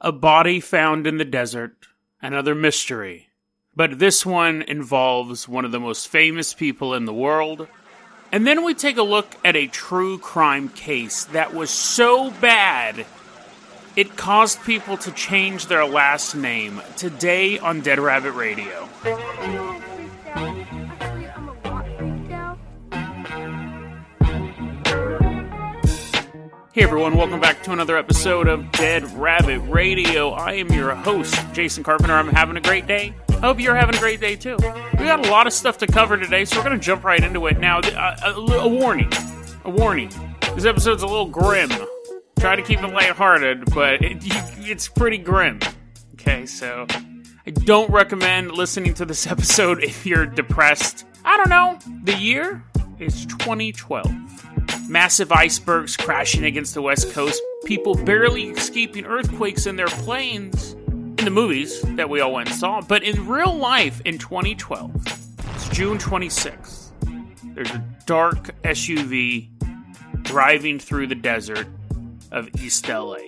A body found in the desert, another mystery. But this one involves one of the most famous people in the world. And then we take a look at a true crime case that was so bad it caused people to change their last name today on Dead Rabbit Radio. Hey everyone, welcome back to another episode of Dead Rabbit Radio. I am your host, Jason Carpenter. I'm having a great day. I hope you're having a great day too. We got a lot of stuff to cover today, so we're going to jump right into it now. Uh, a, a, a warning. A warning. This episode's a little grim. Try to keep it lighthearted, but it, it's pretty grim. Okay, so I don't recommend listening to this episode if you're depressed. I don't know. The year is 2012 massive icebergs crashing against the west coast, people barely escaping earthquakes in their planes in the movies that we all went and saw. But in real life in 2012, it's June 26th, there's a dark SUV driving through the desert of East LA.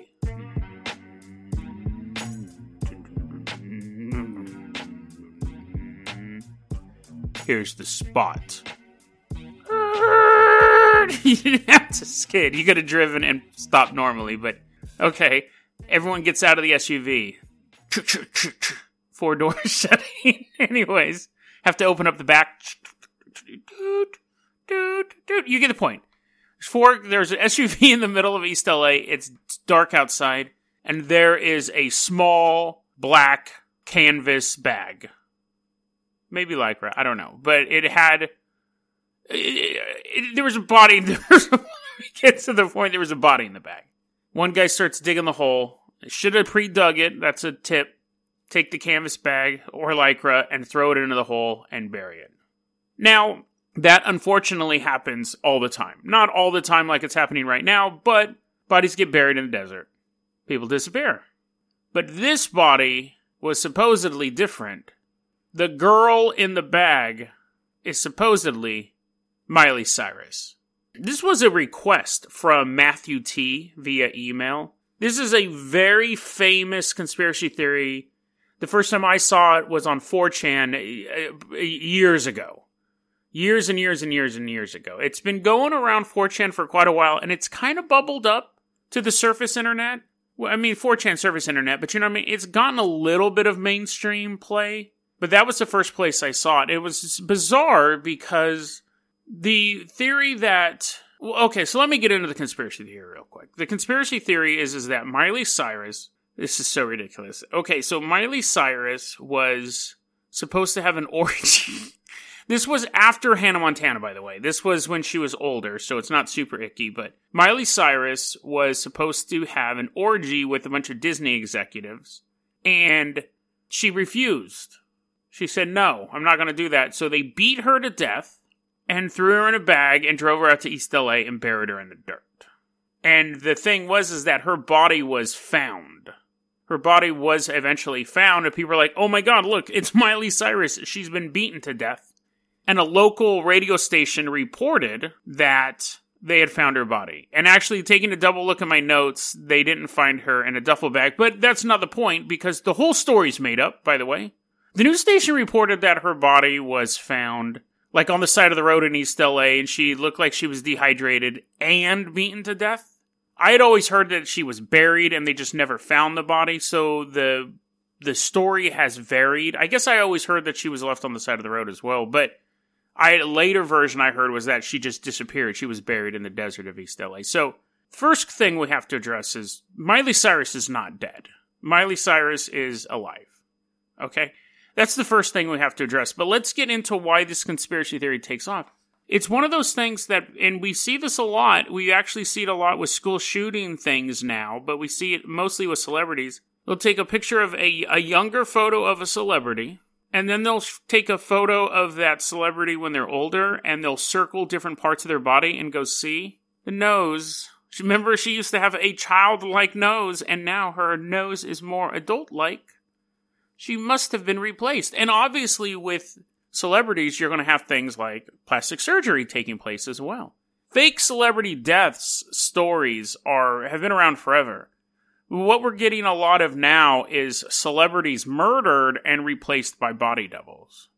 Here's the spot. you didn't have to skid. You could have driven and stopped normally, but okay. Everyone gets out of the SUV. Four doors shutting. Anyways, have to open up the back. You get the point. There's four. There's an SUV in the middle of East LA. It's dark outside, and there is a small black canvas bag. Maybe lycra. I don't know, but it had there was a body. There was a, get to the point. There was a body in the bag. One guy starts digging the hole. Should have pre-dug it. That's a tip. Take the canvas bag or lycra and throw it into the hole and bury it. Now, that unfortunately happens all the time. Not all the time like it's happening right now, but bodies get buried in the desert. People disappear. But this body was supposedly different. The girl in the bag is supposedly Miley Cyrus. This was a request from Matthew T via email. This is a very famous conspiracy theory. The first time I saw it was on 4chan uh, years ago. Years and years and years and years ago. It's been going around 4chan for quite a while and it's kind of bubbled up to the surface internet. Well, I mean, 4chan surface internet, but you know what I mean? It's gotten a little bit of mainstream play, but that was the first place I saw it. It was bizarre because the theory that well, okay, so let me get into the conspiracy theory real quick. The conspiracy theory is is that Miley Cyrus. This is so ridiculous. Okay, so Miley Cyrus was supposed to have an orgy. this was after Hannah Montana, by the way. This was when she was older, so it's not super icky. But Miley Cyrus was supposed to have an orgy with a bunch of Disney executives, and she refused. She said, "No, I'm not going to do that." So they beat her to death and threw her in a bag and drove her out to East LA and buried her in the dirt. And the thing was is that her body was found. Her body was eventually found, and people were like, "Oh my God, look, it's Miley Cyrus. She's been beaten to death." And a local radio station reported that they had found her body. And actually, taking a double look at my notes, they didn't find her in a duffel bag. But that's not the point because the whole story's made up. By the way, the news station reported that her body was found like on the side of the road in East LA, and she looked like she was dehydrated and beaten to death. I had always heard that she was buried and they just never found the body, so the the story has varied. I guess I always heard that she was left on the side of the road as well, but I a later version I heard was that she just disappeared. She was buried in the desert of East LA. So first thing we have to address is Miley Cyrus is not dead. Miley Cyrus is alive. Okay? That's the first thing we have to address. But let's get into why this conspiracy theory takes off. It's one of those things that, and we see this a lot. We actually see it a lot with school shooting things now, but we see it mostly with celebrities. They'll take a picture of a, a younger photo of a celebrity, and then they'll take a photo of that celebrity when they're older, and they'll circle different parts of their body and go, see? The nose. Remember, she used to have a childlike nose, and now her nose is more adult like. She must have been replaced. And obviously, with celebrities, you're going to have things like plastic surgery taking place as well. Fake celebrity deaths stories are have been around forever. What we're getting a lot of now is celebrities murdered and replaced by body doubles.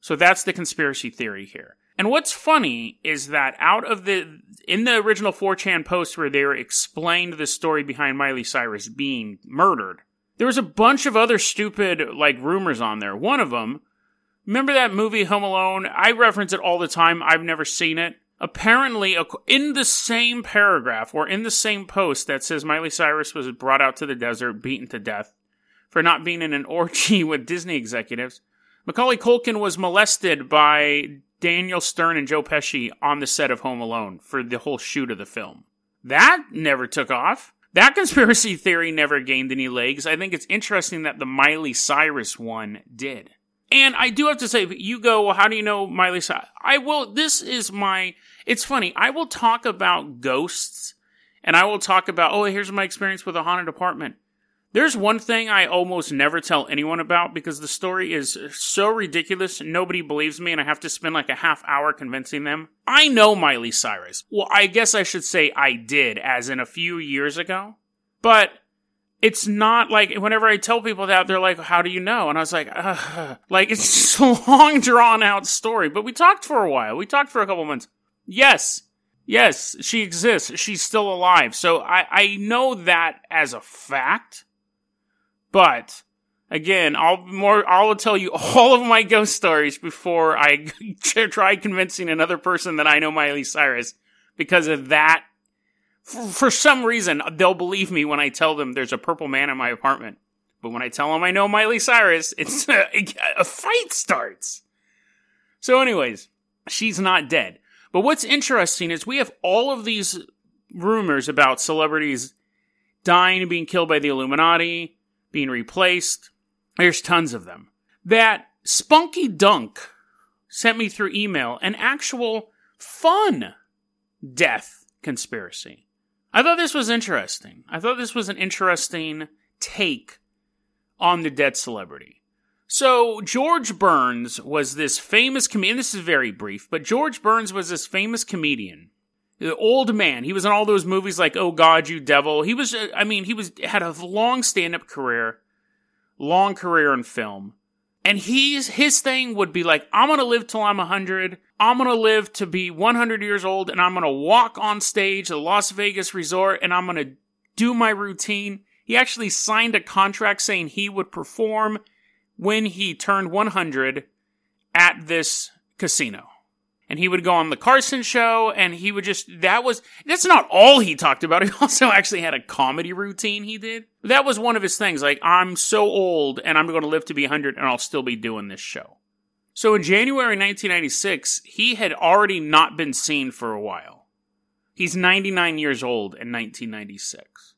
So that's the conspiracy theory here. And what's funny is that out of the in the original 4chan post where they explained the story behind Miley Cyrus being murdered, there was a bunch of other stupid like rumors on there. One of them Remember that movie Home Alone? I reference it all the time. I've never seen it. Apparently, in the same paragraph or in the same post that says Miley Cyrus was brought out to the desert, beaten to death for not being in an orgy with Disney executives, Macaulay Culkin was molested by Daniel Stern and Joe Pesci on the set of Home Alone for the whole shoot of the film. That never took off. That conspiracy theory never gained any legs. I think it's interesting that the Miley Cyrus one did. And I do have to say, you go, well, how do you know Miley Cyrus? I will, this is my, it's funny. I will talk about ghosts and I will talk about, oh, here's my experience with a haunted apartment. There's one thing I almost never tell anyone about because the story is so ridiculous, nobody believes me, and I have to spend like a half hour convincing them. I know Miley Cyrus. Well, I guess I should say I did, as in a few years ago. But it's not like whenever I tell people that, they're like, "How do you know?" And I was like, Ugh. "Like it's just a long, drawn out story." But we talked for a while. We talked for a couple months. Yes, yes, she exists. She's still alive. So I I know that as a fact. But again, I'll more I'll tell you all of my ghost stories before I try convincing another person that I know Miley Cyrus because of that for some reason, they'll believe me when I tell them there's a purple man in my apartment. But when I tell them I know Miley Cyrus, it's a, a fight starts. So, anyways, she's not dead. But what's interesting is we have all of these rumors about celebrities dying and being killed by the Illuminati, being replaced. There's tons of them. That Spunky Dunk sent me through email an actual fun death conspiracy. I thought this was interesting. I thought this was an interesting take on the dead celebrity. So, George Burns was this famous comedian. This is very brief, but George Burns was this famous comedian. The old man. He was in all those movies like Oh God, You Devil. He was, uh, I mean, he was, had a long stand up career, long career in film. And he's, his thing would be like, I'm gonna live till I'm 100. I'm to live to be 100 years old and I'm to walk on stage at the Las Vegas resort and I'm to do my routine. He actually signed a contract saying he would perform when he turned 100 at this casino. And he would go on the Carson show and he would just, that was, that's not all he talked about. He also actually had a comedy routine he did. That was one of his things. Like, I'm so old and I'm going to live to be 100 and I'll still be doing this show. So in January 1996, he had already not been seen for a while. He's 99 years old in 1996.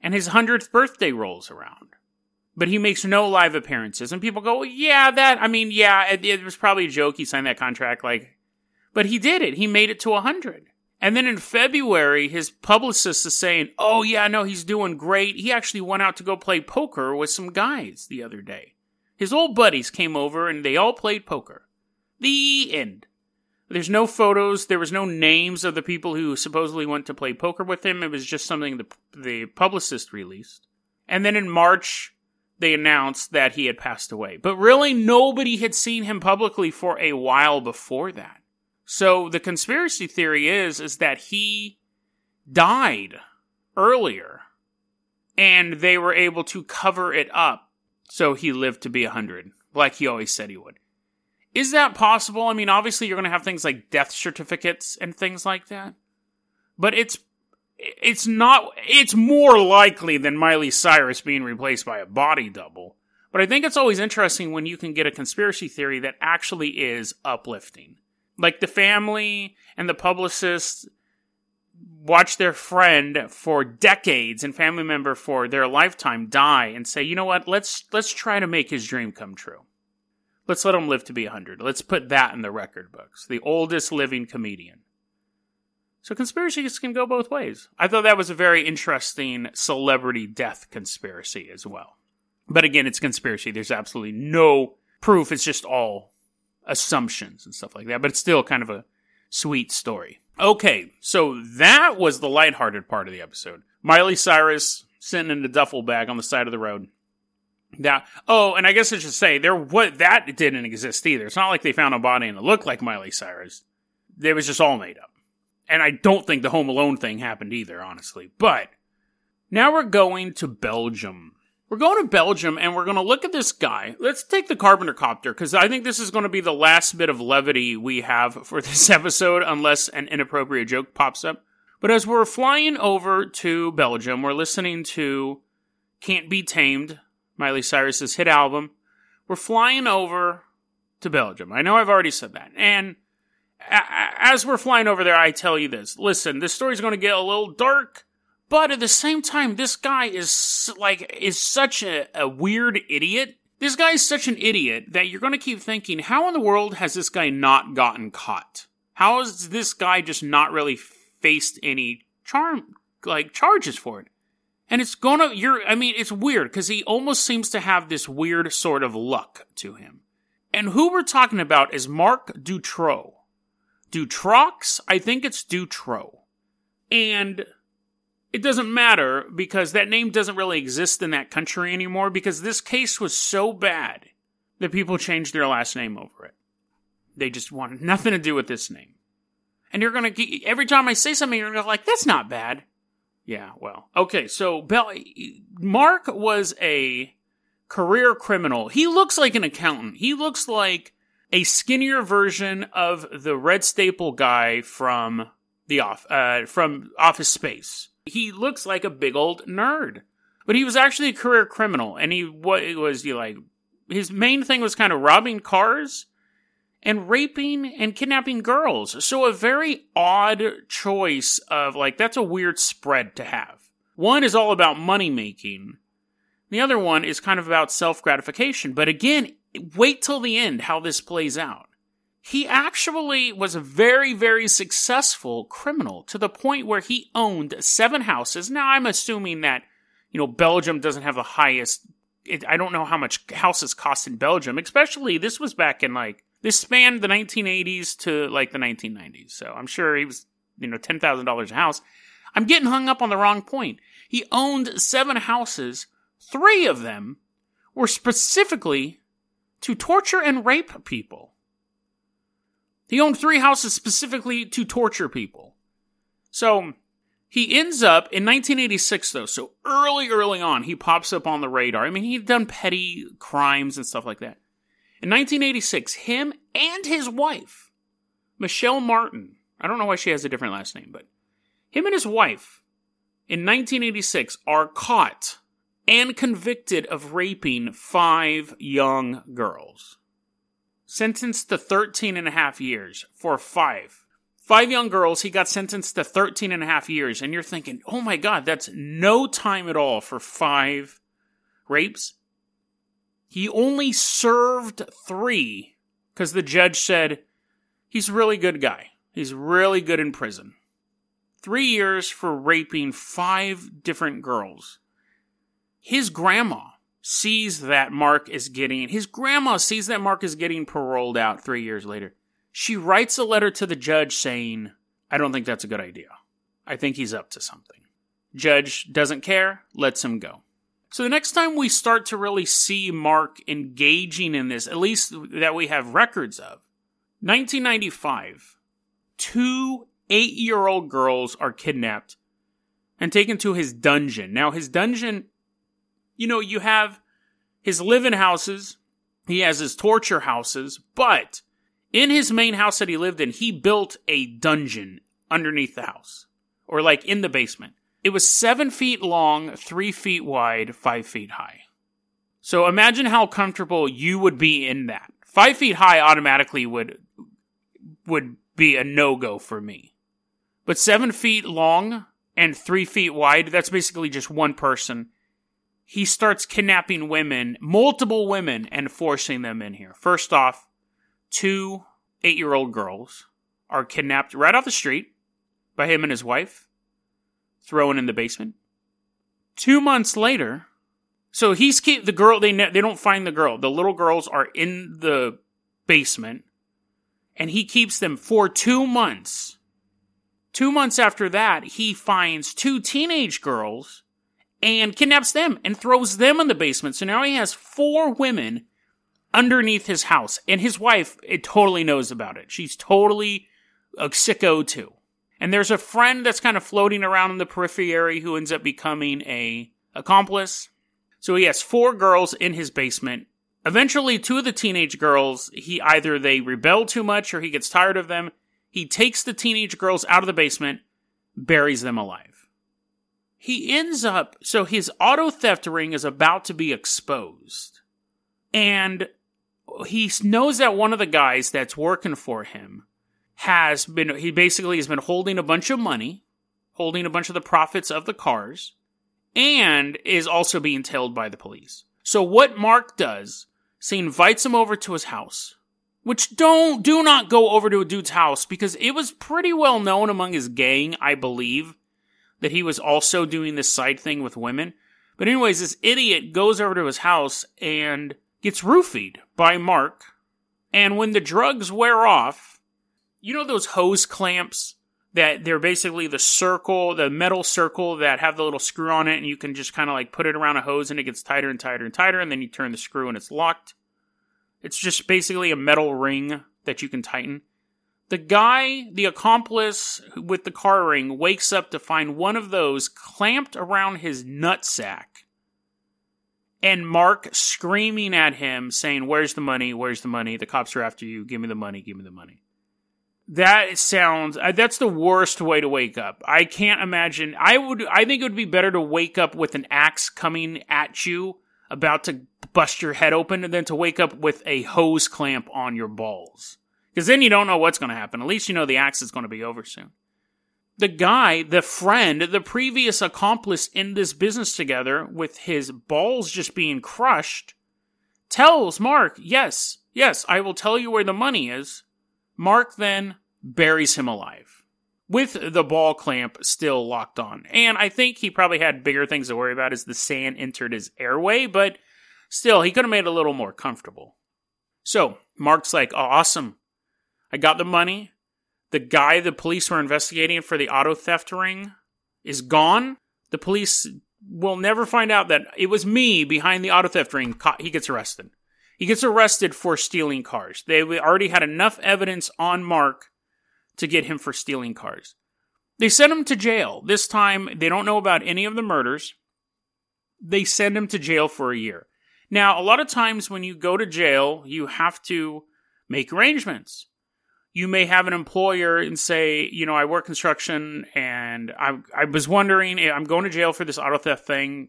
And his 100th birthday rolls around. But he makes no live appearances. And people go, yeah, that, I mean, yeah, it, it was probably a joke. He signed that contract, like, but he did it. He made it to 100. And then in February, his publicist is saying, oh, yeah, no, he's doing great. He actually went out to go play poker with some guys the other day. His old buddies came over and they all played poker. The end. There's no photos. There was no names of the people who supposedly went to play poker with him. It was just something the, the publicist released. And then in March, they announced that he had passed away. But really, nobody had seen him publicly for a while before that. So the conspiracy theory is, is that he died earlier and they were able to cover it up so he lived to be 100, like he always said he would. Is that possible? I mean, obviously you're going to have things like death certificates and things like that. But it's it's not it's more likely than Miley Cyrus being replaced by a body double. But I think it's always interesting when you can get a conspiracy theory that actually is uplifting. Like the family and the publicist watch their friend for decades and family member for their lifetime die and say, you know what, let's let's try to make his dream come true. Let's let him live to be 100. Let's put that in the record books. The oldest living comedian. So conspiracies can go both ways. I thought that was a very interesting celebrity death conspiracy as well. But again, it's conspiracy. There's absolutely no proof. It's just all assumptions and stuff like that. But it's still kind of a sweet story. Okay, so that was the lighthearted part of the episode. Miley Cyrus sitting in a duffel bag on the side of the road. That oh, and I guess I should say there what that didn't exist either. It's not like they found a body and it looked like Miley Cyrus. It was just all made up. And I don't think the Home Alone thing happened either, honestly. But now we're going to Belgium. We're going to Belgium and we're going to look at this guy. Let's take the Carpenter Copter because I think this is going to be the last bit of levity we have for this episode unless an inappropriate joke pops up. But as we're flying over to Belgium, we're listening to Can't Be Tamed, Miley Cyrus's hit album. We're flying over to Belgium. I know I've already said that. And as we're flying over there, I tell you this. Listen, this story's going to get a little dark, but at the same time, this guy is like, is such a, a weird idiot. This guy is such an idiot that you're going to keep thinking, how in the world has this guy not gotten caught? How has this guy just not really faced any charm, like charges for it? And it's gonna, you're, I mean, it's weird because he almost seems to have this weird sort of luck to him. And who we're talking about is Marc Dutroux. Dutroux? I think it's Dutroux. And it doesn't matter because that name doesn't really exist in that country anymore because this case was so bad that people changed their last name over it. They just wanted nothing to do with this name. And you're gonna, every time I say something, you're gonna go like, that's not bad. Yeah, well. Okay, so Bell, Mark was a career criminal. He looks like an accountant. He looks like a skinnier version of the red staple guy from the off uh, from Office Space. He looks like a big old nerd, but he was actually a career criminal, and he what was he like? His main thing was kind of robbing cars and raping and kidnapping girls. So a very odd choice of like that's a weird spread to have. One is all about money making. The other one is kind of about self gratification. But again, wait till the end how this plays out. He actually was a very, very successful criminal to the point where he owned seven houses. Now, I'm assuming that, you know, Belgium doesn't have the highest. It, I don't know how much houses cost in Belgium, especially this was back in like, this spanned the 1980s to like the 1990s. So I'm sure he was, you know, $10,000 a house. I'm getting hung up on the wrong point. He owned seven houses. Three of them were specifically to torture and rape people. He owned three houses specifically to torture people. So he ends up in 1986, though. So early, early on, he pops up on the radar. I mean, he'd done petty crimes and stuff like that. In 1986, him and his wife, Michelle Martin, I don't know why she has a different last name, but him and his wife in 1986 are caught and convicted of raping five young girls. Sentenced to 13 and a half years for five. Five young girls, he got sentenced to 13 and a half years. And you're thinking, oh my God, that's no time at all for five rapes. He only served three because the judge said he's a really good guy. He's really good in prison. Three years for raping five different girls his grandma sees that Mark is getting, his grandma sees that Mark is getting paroled out three years later. She writes a letter to the judge saying, I don't think that's a good idea. I think he's up to something. Judge doesn't care, lets him go. So the next time we start to really see Mark engaging in this, at least that we have records of, 1995, two eight year old girls are kidnapped and taken to his dungeon. Now, his dungeon you know, you have his living houses, he has his torture houses, but in his main house that he lived in, he built a dungeon underneath the house, or like in the basement. It was seven feet long, three feet wide, five feet high. So imagine how comfortable you would be in that. Five feet high automatically would would be a no go for me. But seven feet long and three feet wide, that's basically just one person. He starts kidnapping women, multiple women, and forcing them in here. First off, two eight year old girls are kidnapped right off the street by him and his wife, thrown in the basement. Two months later, so he's the girl. They ne- they don't find the girl. The little girls are in the basement, and he keeps them for two months. Two months after that, he finds two teenage girls and kidnaps them and throws them in the basement. So now he has four women underneath his house, and his wife it totally knows about it. She's totally a sicko too. And there's a friend that's kind of floating around in the periphery who ends up becoming a accomplice. So he has four girls in his basement. Eventually, two of the teenage girls, he either they rebel too much or he gets tired of them. He takes the teenage girls out of the basement, buries them alive. He ends up, so his auto theft ring is about to be exposed. And he knows that one of the guys that's working for him has been, he basically has been holding a bunch of money, holding a bunch of the profits of the cars, and is also being tailed by the police. So what Mark does is he invites him over to his house, which don't, do not go over to a dude's house because it was pretty well known among his gang, I believe, that he was also doing this side thing with women. But anyways, this idiot goes over to his house and gets roofied by Mark. And when the drugs wear off, you know those hose clamps that they're basically the circle, the metal circle that have the little screw on it, and you can just kind of like put it around a hose and it gets tighter and tighter and tighter, and then you turn the screw and it's locked. It's just basically a metal ring that you can tighten. The guy, the accomplice with the car ring, wakes up to find one of those clamped around his nutsack. And Mark screaming at him, saying, Where's the money? Where's the money? The cops are after you. Give me the money. Give me the money. That sounds, uh, that's the worst way to wake up. I can't imagine. I would, I think it would be better to wake up with an axe coming at you, about to bust your head open, than to wake up with a hose clamp on your balls. Because then you don't know what's going to happen. At least you know the axe is going to be over soon. The guy, the friend, the previous accomplice in this business together, with his balls just being crushed, tells Mark, Yes, yes, I will tell you where the money is. Mark then buries him alive with the ball clamp still locked on. And I think he probably had bigger things to worry about as the sand entered his airway, but still, he could have made it a little more comfortable. So, Mark's like, oh, awesome. I got the money. The guy the police were investigating for the auto theft ring is gone. The police will never find out that it was me behind the auto theft ring. He gets arrested. He gets arrested for stealing cars. They already had enough evidence on Mark to get him for stealing cars. They send him to jail. This time, they don't know about any of the murders. They send him to jail for a year. Now, a lot of times when you go to jail, you have to make arrangements. You may have an employer and say, you know, I work construction and I, I was wondering, eh, I'm going to jail for this auto theft thing.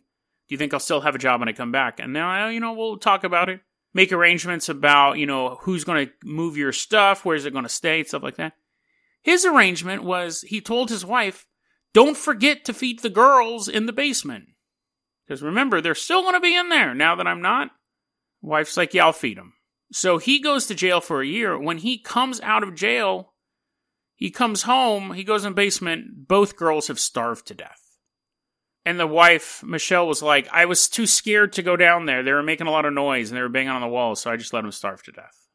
Do you think I'll still have a job when I come back? And now, eh, you know, we'll talk about it make arrangements about, you know, who's going to move your stuff, where's it going to stay, stuff like that. His arrangement was he told his wife, don't forget to feed the girls in the basement. Because remember, they're still going to be in there now that I'm not. Wife's like, yeah, I'll feed them. So he goes to jail for a year. When he comes out of jail, he comes home, he goes in the basement, both girls have starved to death. And the wife, Michelle, was like, I was too scared to go down there. They were making a lot of noise and they were banging on the walls, so I just let them starve to death.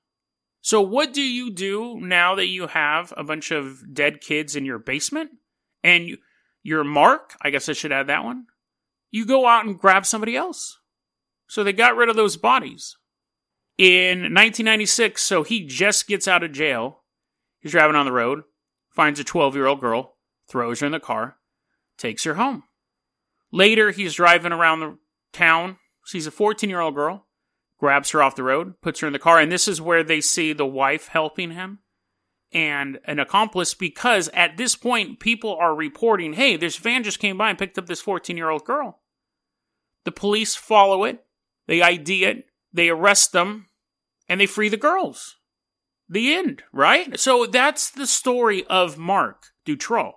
So, what do you do now that you have a bunch of dead kids in your basement? And you, your mark, I guess I should add that one. You go out and grab somebody else. So, they got rid of those bodies. In 1996, so he just gets out of jail. He's driving on the road, finds a 12 year old girl, throws her in the car, takes her home. Later, he's driving around the town, sees a 14 year old girl, grabs her off the road, puts her in the car, and this is where they see the wife helping him and an accomplice because at this point, people are reporting hey, this van just came by and picked up this 14 year old girl. The police follow it, they ID it, they arrest them, and they free the girls. The end, right? So that's the story of Marc Dutroux.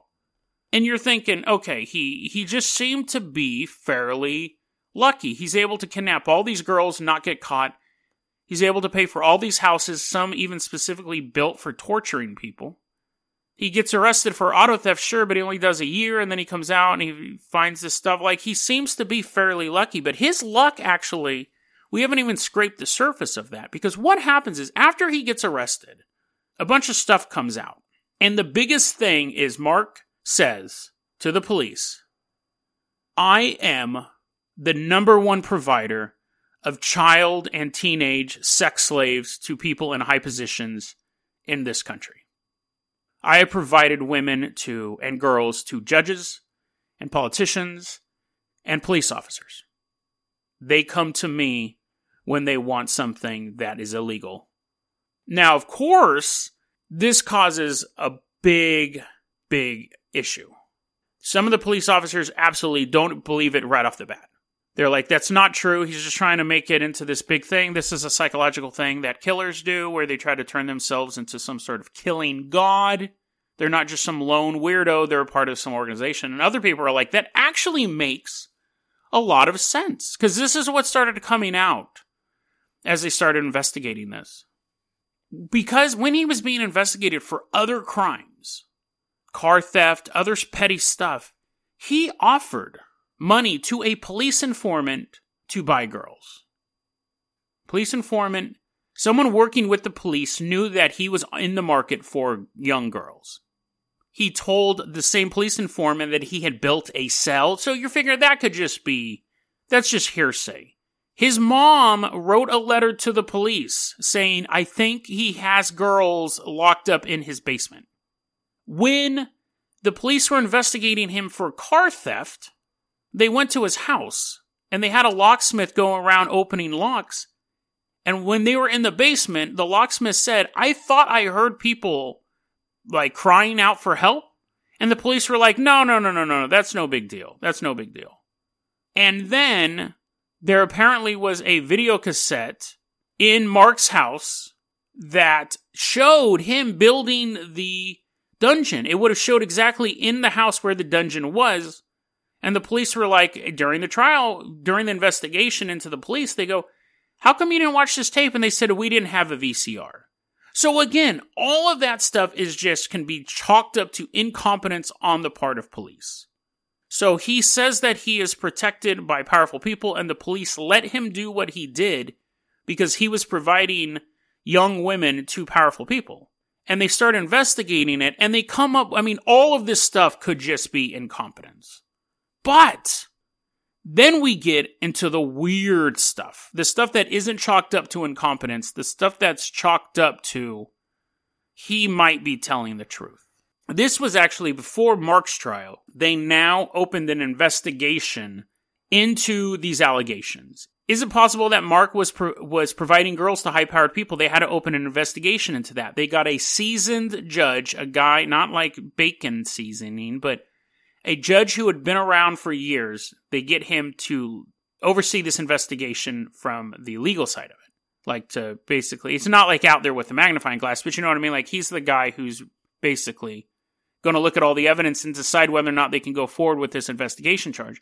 And you're thinking, okay, he he just seemed to be fairly lucky. He's able to kidnap all these girls, not get caught. He's able to pay for all these houses, some even specifically built for torturing people. He gets arrested for auto theft, sure, but he only does a year and then he comes out and he finds this stuff. Like, he seems to be fairly lucky, but his luck actually, we haven't even scraped the surface of that because what happens is after he gets arrested, a bunch of stuff comes out. And the biggest thing is Mark says to the police, I am the number one provider of child and teenage sex slaves to people in high positions in this country. I have provided women to and girls to judges and politicians and police officers. They come to me when they want something that is illegal. Now, of course, this causes a big, big issue. Some of the police officers absolutely don't believe it right off the bat. They're like, that's not true. He's just trying to make it into this big thing. This is a psychological thing that killers do where they try to turn themselves into some sort of killing god. They're not just some lone weirdo, they're a part of some organization. And other people are like, that actually makes a lot of sense because this is what started coming out as they started investigating this. Because when he was being investigated for other crimes, car theft, other petty stuff, he offered money to a police informant to buy girls. Police informant, someone working with the police, knew that he was in the market for young girls. He told the same police informant that he had built a cell, so you're figuring that could just be, that's just hearsay. His mom wrote a letter to the police saying, I think he has girls locked up in his basement. When the police were investigating him for car theft, they went to his house and they had a locksmith go around opening locks. And when they were in the basement, the locksmith said, I thought I heard people like crying out for help. And the police were like, no, no, no, no, no, that's no big deal. That's no big deal. And then there apparently was a video cassette in Mark's house that showed him building the dungeon. It would have showed exactly in the house where the dungeon was and the police were like, during the trial, during the investigation into the police, they go, How come you didn't watch this tape? And they said, We didn't have a VCR. So again, all of that stuff is just can be chalked up to incompetence on the part of police. So he says that he is protected by powerful people, and the police let him do what he did because he was providing young women to powerful people. And they start investigating it, and they come up, I mean, all of this stuff could just be incompetence. But then we get into the weird stuff. The stuff that isn't chalked up to incompetence, the stuff that's chalked up to he might be telling the truth. This was actually before Mark's trial. They now opened an investigation into these allegations. Is it possible that Mark was pro- was providing girls to high-powered people? They had to open an investigation into that. They got a seasoned judge, a guy not like bacon seasoning, but a judge who had been around for years, they get him to oversee this investigation from the legal side of it. Like to basically, it's not like out there with the magnifying glass, but you know what I mean? Like he's the guy who's basically going to look at all the evidence and decide whether or not they can go forward with this investigation charge.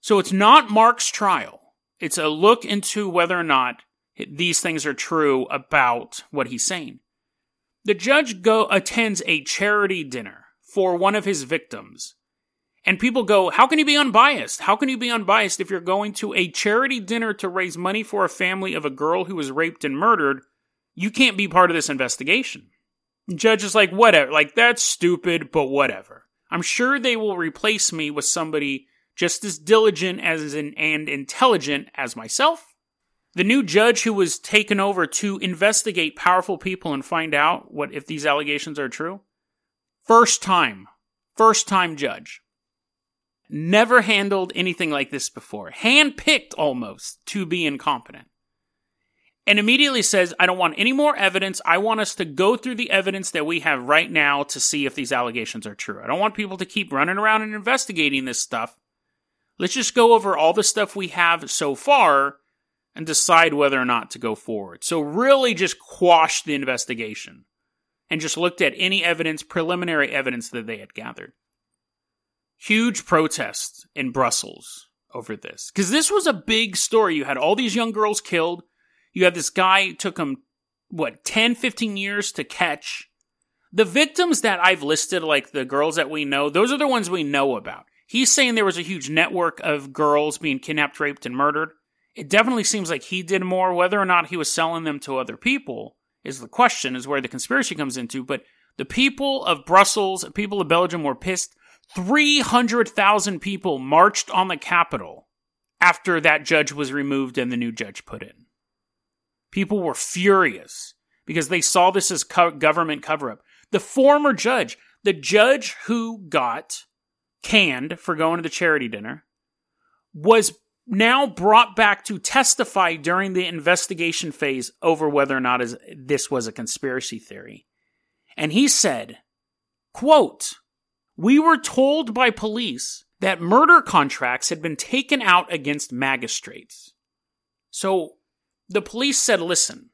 So it's not Mark's trial. It's a look into whether or not these things are true about what he's saying. The judge go attends a charity dinner for one of his victims and people go, How can you be unbiased? How can you be unbiased if you're going to a charity dinner to raise money for a family of a girl who was raped and murdered? You can't be part of this investigation. judge is like, Whatever. Like, that's stupid, but whatever. I'm sure they will replace me with somebody just as diligent as in, and intelligent as myself. The new judge who was taken over to investigate powerful people and find out what if these allegations are true. First time. First time judge never handled anything like this before, handpicked almost to be incompetent. And immediately says, I don't want any more evidence. I want us to go through the evidence that we have right now to see if these allegations are true. I don't want people to keep running around and investigating this stuff. Let's just go over all the stuff we have so far and decide whether or not to go forward. So, really just quashed the investigation and just looked at any evidence, preliminary evidence that they had gathered. Huge protests in Brussels over this. Because this was a big story. You had all these young girls killed. You had this guy took him what 10 15 years to catch. The victims that I've listed like the girls that we know those are the ones we know about. He's saying there was a huge network of girls being kidnapped raped and murdered. It definitely seems like he did more. Whether or not he was selling them to other people is the question is where the conspiracy comes into. But the people of Brussels people of Belgium were pissed 300,000 people marched on the Capitol after that judge was removed and the new judge put in. People were furious because they saw this as co- government cover up. The former judge, the judge who got canned for going to the charity dinner, was now brought back to testify during the investigation phase over whether or not this was a conspiracy theory. And he said, quote, we were told by police that murder contracts had been taken out against magistrates. So the police said, listen,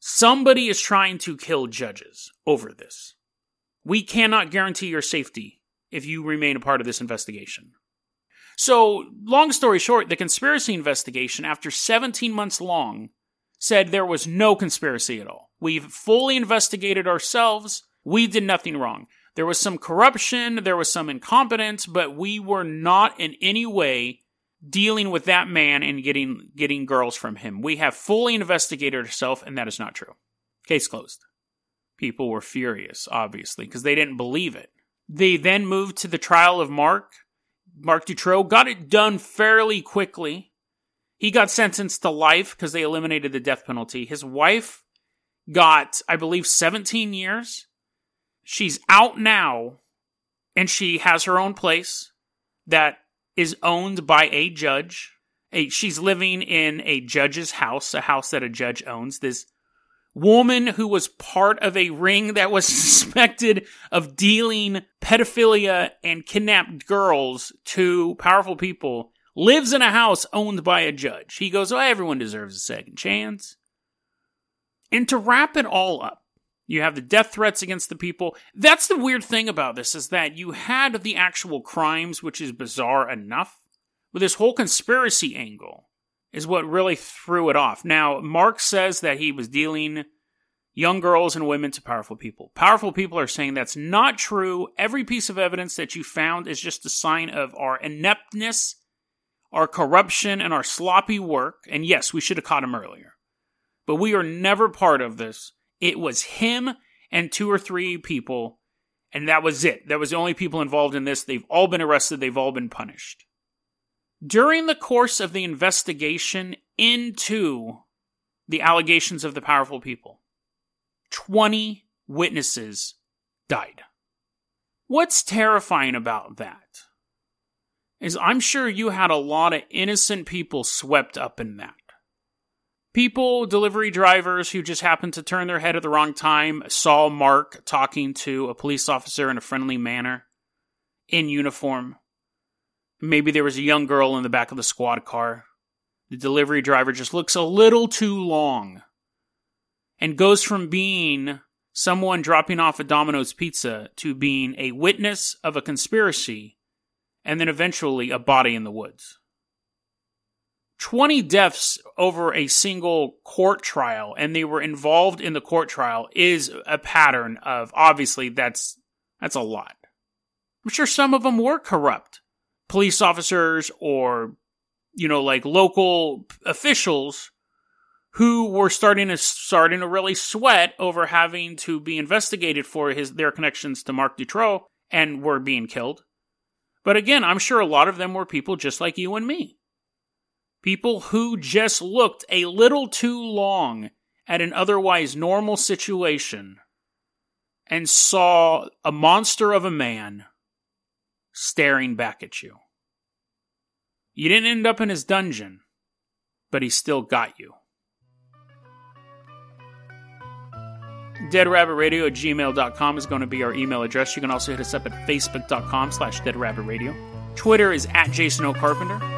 somebody is trying to kill judges over this. We cannot guarantee your safety if you remain a part of this investigation. So, long story short, the conspiracy investigation, after 17 months long, said there was no conspiracy at all. We've fully investigated ourselves. We did nothing wrong. There was some corruption, there was some incompetence, but we were not in any way dealing with that man and getting getting girls from him. We have fully investigated ourselves, and that is not true. Case closed. People were furious, obviously, because they didn't believe it. They then moved to the trial of Mark. Marc Dutroux got it done fairly quickly. He got sentenced to life because they eliminated the death penalty. His wife got, I believe, 17 years. She's out now and she has her own place that is owned by a judge. A, she's living in a judge's house, a house that a judge owns. This woman who was part of a ring that was suspected of dealing pedophilia and kidnapped girls to powerful people lives in a house owned by a judge. He goes, Oh, everyone deserves a second chance. And to wrap it all up, you have the death threats against the people. That's the weird thing about this is that you had the actual crimes, which is bizarre enough, but this whole conspiracy angle is what really threw it off. Now, Marc says that he was dealing young girls and women to powerful people. Powerful people are saying that's not true. Every piece of evidence that you found is just a sign of our ineptness, our corruption, and our sloppy work. And yes, we should have caught him earlier. But we are never part of this. It was him and two or three people, and that was it. That was the only people involved in this. They've all been arrested, they've all been punished. During the course of the investigation into the allegations of the powerful people, 20 witnesses died. What's terrifying about that is I'm sure you had a lot of innocent people swept up in that people, delivery drivers who just happened to turn their head at the wrong time, saw Mark talking to a police officer in a friendly manner in uniform. Maybe there was a young girl in the back of the squad car. The delivery driver just looks a little too long and goes from being someone dropping off a Domino's pizza to being a witness of a conspiracy and then eventually a body in the woods. 20 deaths over a single court trial and they were involved in the court trial is a pattern of obviously that's that's a lot. I'm sure some of them were corrupt. Police officers or you know like local officials who were starting to starting to really sweat over having to be investigated for his their connections to Marc Dutroux and were being killed. But again, I'm sure a lot of them were people just like you and me. People who just looked a little too long at an otherwise normal situation and saw a monster of a man staring back at you. You didn't end up in his dungeon, but he still got you. deadrabbitradio at gmail.com is going to be our email address. You can also hit us up at facebook.com slash deadrabbitradio. Twitter is at Jason O. Carpenter.